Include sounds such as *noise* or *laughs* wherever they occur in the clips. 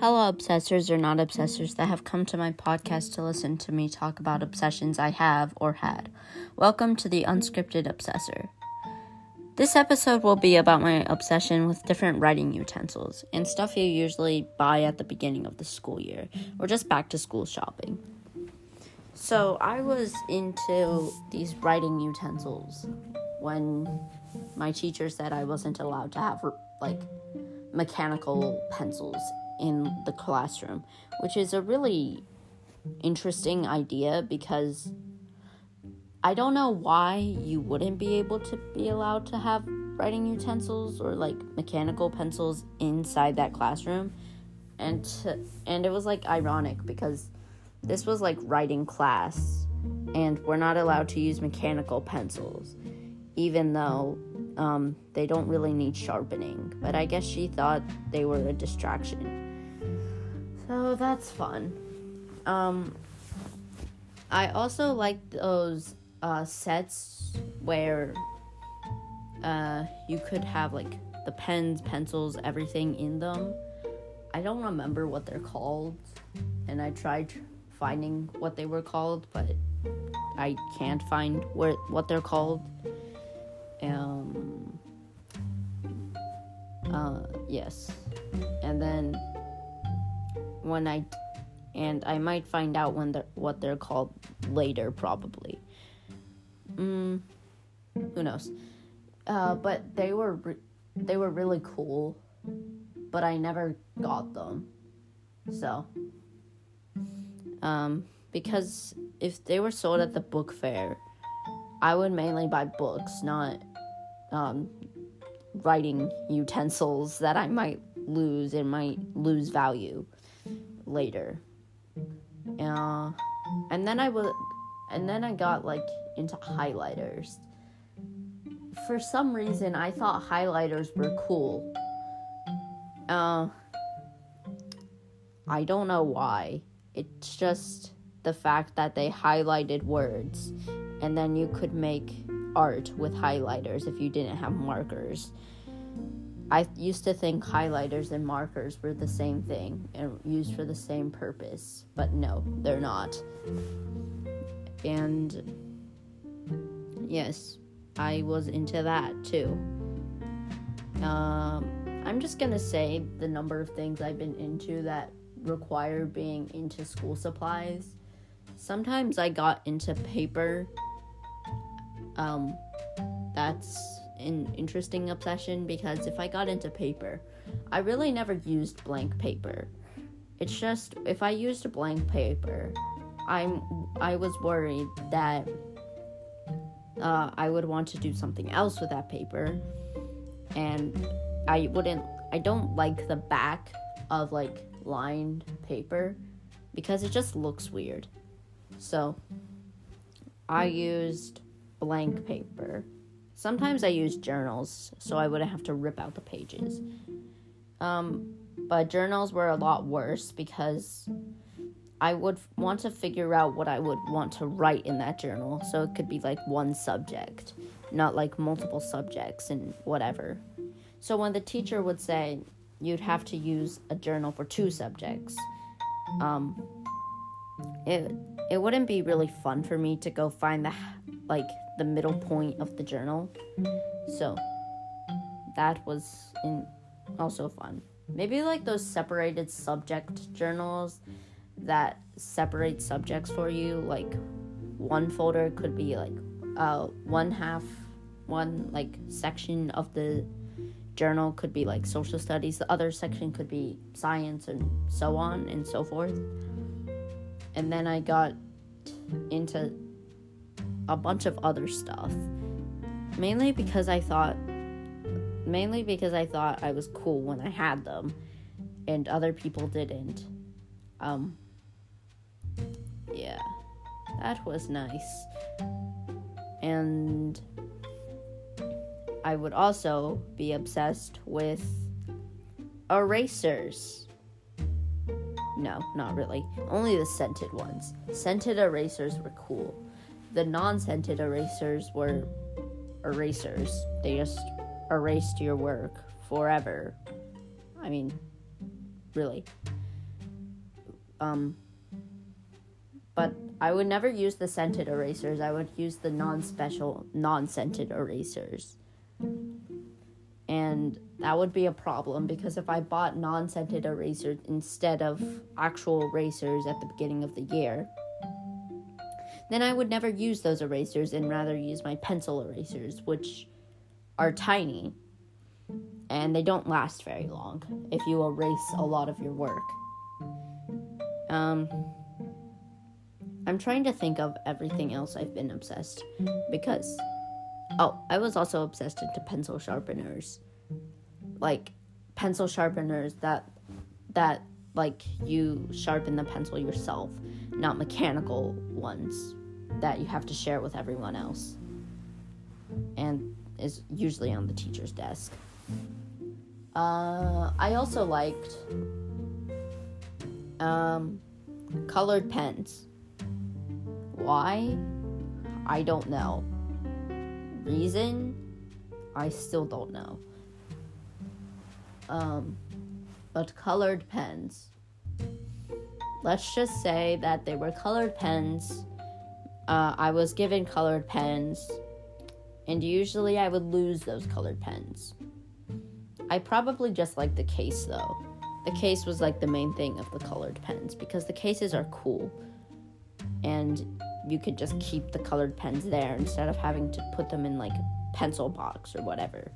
Hello, obsessors or not obsessors that have come to my podcast to listen to me talk about obsessions I have or had. Welcome to the Unscripted Obsessor. This episode will be about my obsession with different writing utensils and stuff you usually buy at the beginning of the school year or just back to school shopping. So, I was into these writing utensils when my teacher said I wasn't allowed to have like mechanical pencils in the classroom, which is a really interesting idea because I don't know why you wouldn't be able to be allowed to have writing utensils or like mechanical pencils inside that classroom. And to, and it was like ironic because this was like writing class and we're not allowed to use mechanical pencils even though um, they don't really need sharpening. But I guess she thought they were a distraction. So that's fun. Um, I also like those uh, sets where uh, you could have like the pens, pencils, everything in them. I don't remember what they're called, and I tried finding what they were called, but I can't find where what they're called. Um. Uh. Yes. And then when I and I might find out when they're what they're called later probably. Mm, who knows? Uh, but they were re- they were really cool, but I never got them. So, um, because if they were sold at the book fair, I would mainly buy books, not um, writing utensils that I might lose and might lose value later. Uh, and then I was, and then I got like into highlighters. For some reason, I thought highlighters were cool. Uh, I don't know why. It's just the fact that they highlighted words, and then you could make art with highlighters if you didn't have markers. I used to think highlighters and markers were the same thing and used for the same purpose, but no, they're not. And yes, I was into that too. Um, I'm just gonna say the number of things I've been into that require being into school supplies. Sometimes I got into paper. Um, that's an interesting obsession because if I got into paper, I really never used blank paper. It's just if I used a blank paper, I'm I was worried that uh, I would want to do something else with that paper, and I wouldn't. I don't like the back of like lined paper because it just looks weird. So I used blank paper Sometimes I use journals so I wouldn't have to rip out the pages. Um, but journals were a lot worse because I would want to figure out what I would want to write in that journal. So it could be like one subject, not like multiple subjects and whatever. So when the teacher would say you'd have to use a journal for two subjects, um, it it wouldn't be really fun for me to go find the like the middle point of the journal. So that was in also fun. Maybe like those separated subject journals that separate subjects for you. Like one folder could be like uh, one half, one like section of the journal could be like social studies. The other section could be science and so on and so forth. And then I got into a bunch of other stuff. Mainly because I thought mainly because I thought I was cool when I had them and other people didn't. Um yeah. That was nice. And I would also be obsessed with erasers. No, not really. Only the scented ones. Scented erasers were cool the non-scented erasers were erasers. They just erased your work forever. I mean, really. Um, but I would never use the scented erasers. I would use the non-special, non-scented erasers. And that would be a problem because if I bought non-scented erasers instead of actual erasers at the beginning of the year, then I would never use those erasers and rather use my pencil erasers, which are tiny and they don't last very long if you erase a lot of your work. Um, I'm trying to think of everything else I've been obsessed because oh, I was also obsessed into pencil sharpeners. Like pencil sharpeners that that like you sharpen the pencil yourself, not mechanical ones that you have to share with everyone else. And is usually on the teacher's desk. Uh, I also liked um, colored pens. Why? I don't know. Reason? I still don't know. Um, but colored pens. Let's just say that they were colored pens. Uh, I was given colored pens, and usually I would lose those colored pens. I probably just like the case though. The case was like the main thing of the colored pens because the cases are cool. And you could just keep the colored pens there instead of having to put them in like a pencil box or whatever.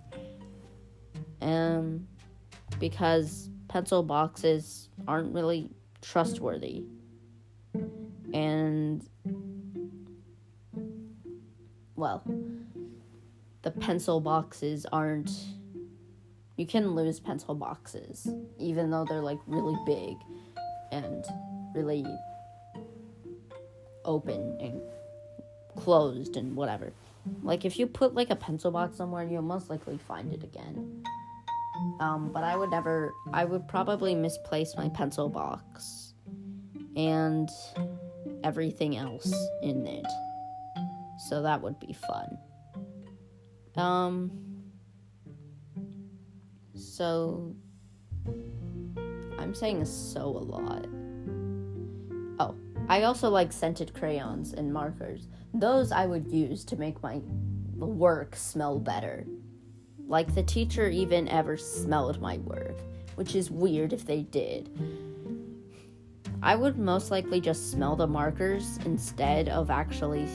Um because pencil boxes aren't really trustworthy. And well, the pencil boxes aren't you can lose pencil boxes even though they're like really big and really open and closed and whatever. Like if you put like a pencil box somewhere, you'll most likely find it again. Um, but I would never. I would probably misplace my pencil box and everything else in it. So that would be fun. Um. So I'm saying so a lot. Oh, I also like scented crayons and markers. Those I would use to make my work smell better. Like the teacher even ever smelled my work, which is weird if they did. I would most likely just smell the markers instead of actually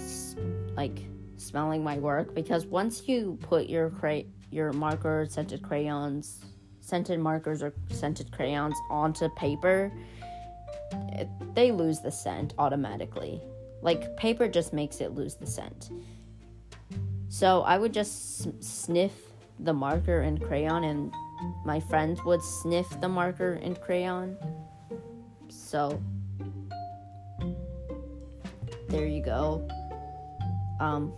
like smelling my work because once you put your cray your marker scented crayons scented markers or scented crayons onto paper it, they lose the scent automatically. Like paper just makes it lose the scent. So i would just s- sniff the marker and crayon and my friends would sniff the marker and crayon. So there you go um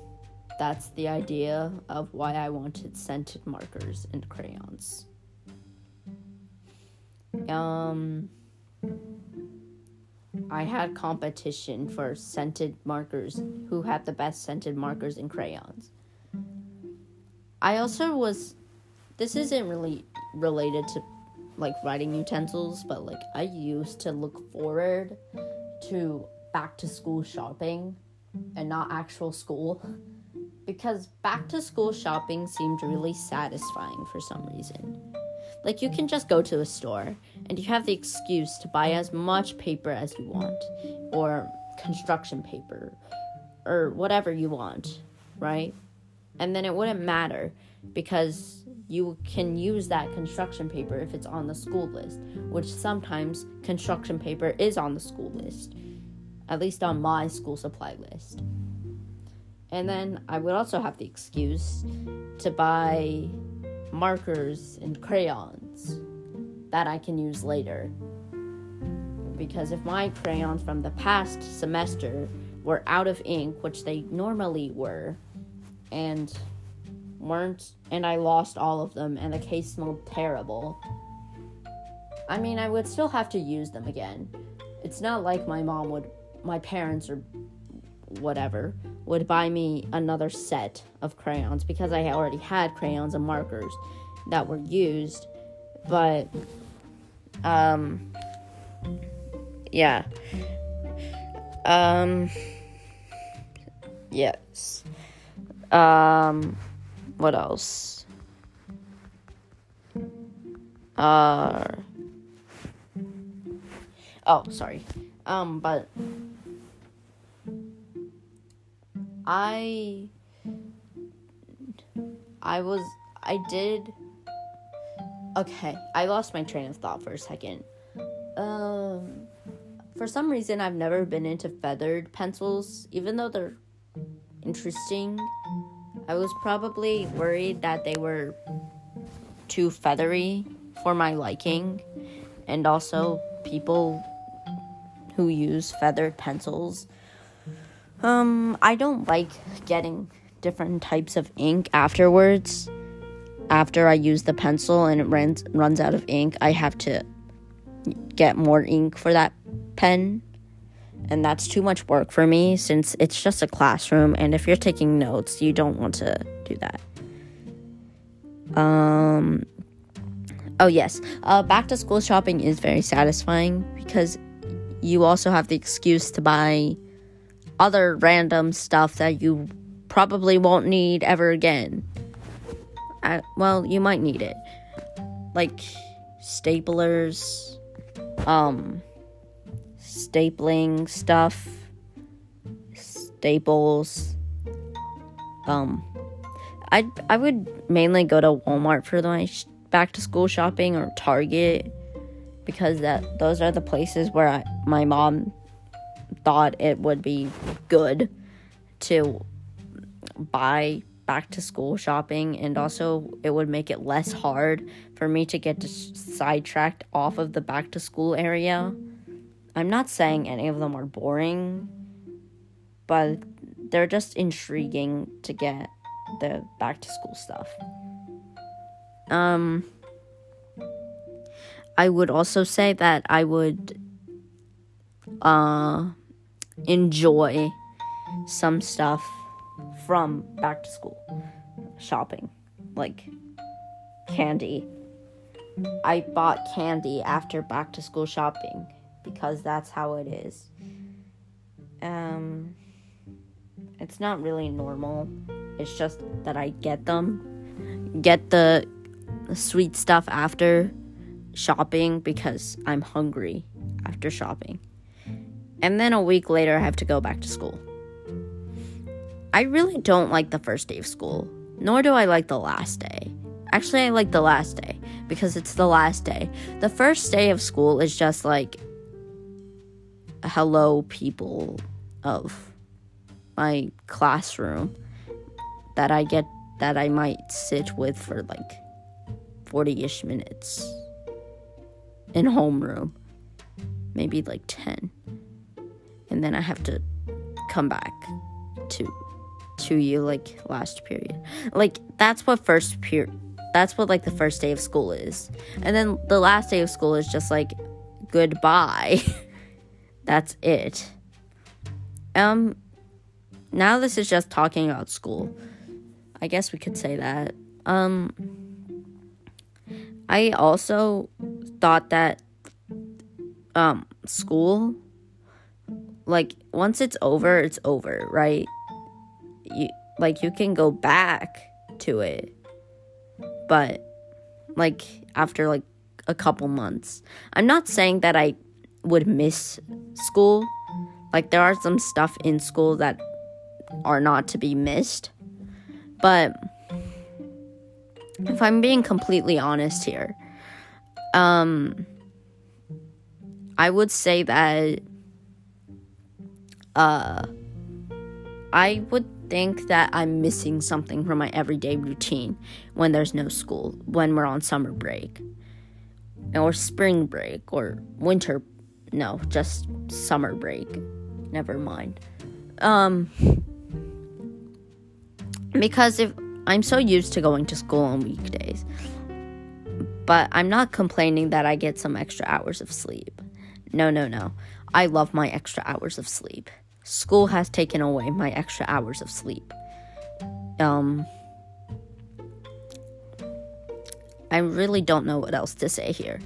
that's the idea of why I wanted scented markers and crayons. Um, I had competition for scented markers, who had the best scented markers and crayons. I also was, this isn't really related to like writing utensils, but like I used to look forward to back to school shopping and not actual school because back to school shopping seemed really satisfying for some reason. Like, you can just go to a store and you have the excuse to buy as much paper as you want, or construction paper, or whatever you want, right? And then it wouldn't matter because you can use that construction paper if it's on the school list, which sometimes construction paper is on the school list, at least on my school supply list. And then I would also have the excuse to buy markers and crayons that I can use later. Because if my crayons from the past semester were out of ink, which they normally were, and weren't, and I lost all of them, and the case smelled terrible, I mean, I would still have to use them again. It's not like my mom would, my parents or whatever would buy me another set of crayons because I already had crayons and markers that were used, but um yeah. Um, yes. Um, what else? Uh, oh, sorry. Um, but I I was I did okay. I lost my train of thought for a second. Um for some reason I've never been into feathered pencils even though they're interesting. I was probably worried that they were too feathery for my liking and also people who use feathered pencils um I don't like getting different types of ink afterwards. After I use the pencil and it runs runs out of ink, I have to get more ink for that pen. And that's too much work for me since it's just a classroom and if you're taking notes, you don't want to do that. Um Oh yes, uh, back to school shopping is very satisfying because you also have the excuse to buy other random stuff that you probably won't need ever again. I, well, you might need it. Like staplers, um, stapling stuff, staples. Um, I I would mainly go to Walmart for my back to school shopping or Target because that those are the places where I, my mom thought it would be good to buy back to school shopping and also it would make it less hard for me to get sidetracked off of the back to school area. I'm not saying any of them are boring, but they're just intriguing to get the back to school stuff. Um I would also say that I would uh enjoy some stuff from back to school shopping, like candy. I bought candy after back to school shopping because that's how it is. Um, it's not really normal. It's just that I get them, get the sweet stuff after shopping because I'm hungry after shopping. And then a week later, I have to go back to school. I really don't like the first day of school, nor do I like the last day. Actually, I like the last day because it's the last day. The first day of school is just like hello people of my classroom that I get that I might sit with for like 40ish minutes in homeroom. Maybe like 10. And then I have to come back to to you like last period. Like that's what first period that's what like the first day of school is. And then the last day of school is just like goodbye. *laughs* that's it. Um now this is just talking about school. I guess we could say that. Um I also thought that um school like once it's over, it's over, right? you like you can go back to it but like after like a couple months i'm not saying that i would miss school like there are some stuff in school that are not to be missed but if i'm being completely honest here um i would say that uh i would think that I'm missing something from my everyday routine when there's no school, when we're on summer break, or spring break, or winter. No, just summer break. Never mind. Um, because if I'm so used to going to school on weekdays, but I'm not complaining that I get some extra hours of sleep. No, no, no. I love my extra hours of sleep school has taken away my extra hours of sleep. Um, I really don't know what else to say here.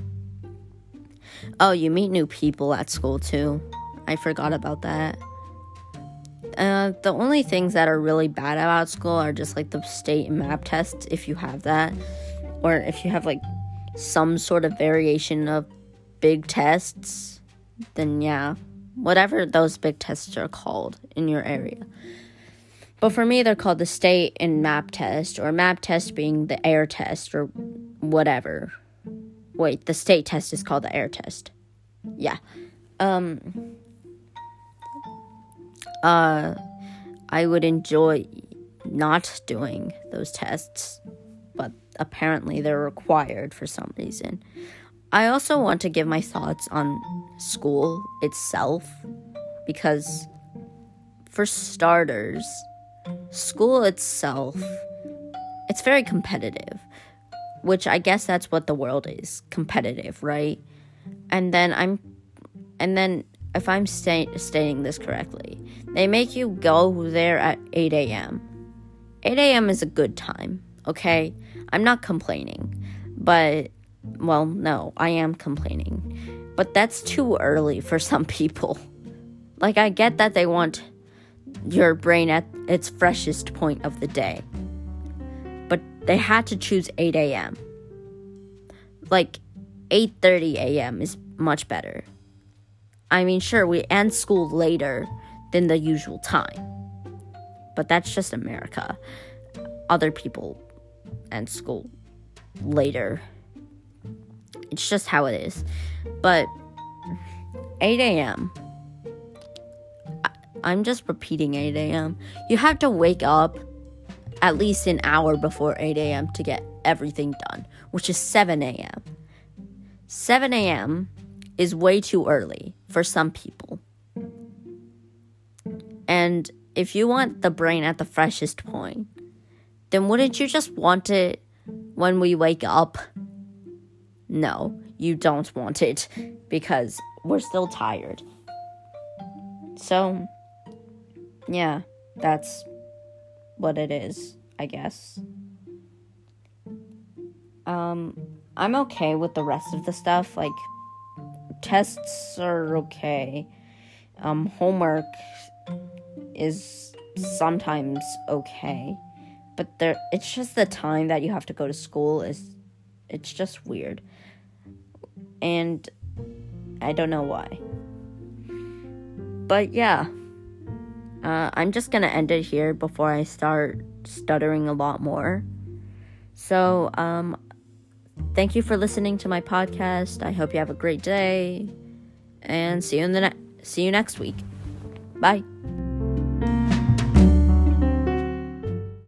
Oh, you meet new people at school too. I forgot about that. Uh, the only things that are really bad about school are just like the state map tests, if you have that, or if you have like some sort of variation of big tests, then yeah, whatever those big tests are called in your area. But for me, they're called the state and map test, or map test being the air test, or whatever. Wait, the state test is called the air test. Yeah. Um. Uh, I would enjoy not doing those tests, apparently they're required for some reason. I also want to give my thoughts on school itself because, for starters, school itself it's very competitive which i guess that's what the world is competitive right? And then i'm and then if i'm sta- stating this correctly they make you go there at 8 a.m 8 a.m is a good time okay i'm not complaining but well no i am complaining but that's too early for some people like i get that they want your brain at its freshest point of the day. But they had to choose 8 a.m. Like 8:30 a.m. is much better. I mean, sure, we end school later than the usual time. But that's just America. Other people end school later. It's just how it is. But 8 a.m. I'm just repeating 8 a.m. You have to wake up at least an hour before 8 a.m. to get everything done, which is 7 a.m. 7 a.m. is way too early for some people. And if you want the brain at the freshest point, then wouldn't you just want it when we wake up? No, you don't want it because we're still tired. So, yeah, that's what it is, I guess. Um, I'm okay with the rest of the stuff. Like, tests are okay. Um, homework is sometimes okay. But there it's just the time that you have to go to school is it's just weird. And I don't know why. But yeah. Uh, I'm just gonna end it here before I start stuttering a lot more. So, um, thank you for listening to my podcast. I hope you have a great day, and see you in the ne- see you next week. Bye.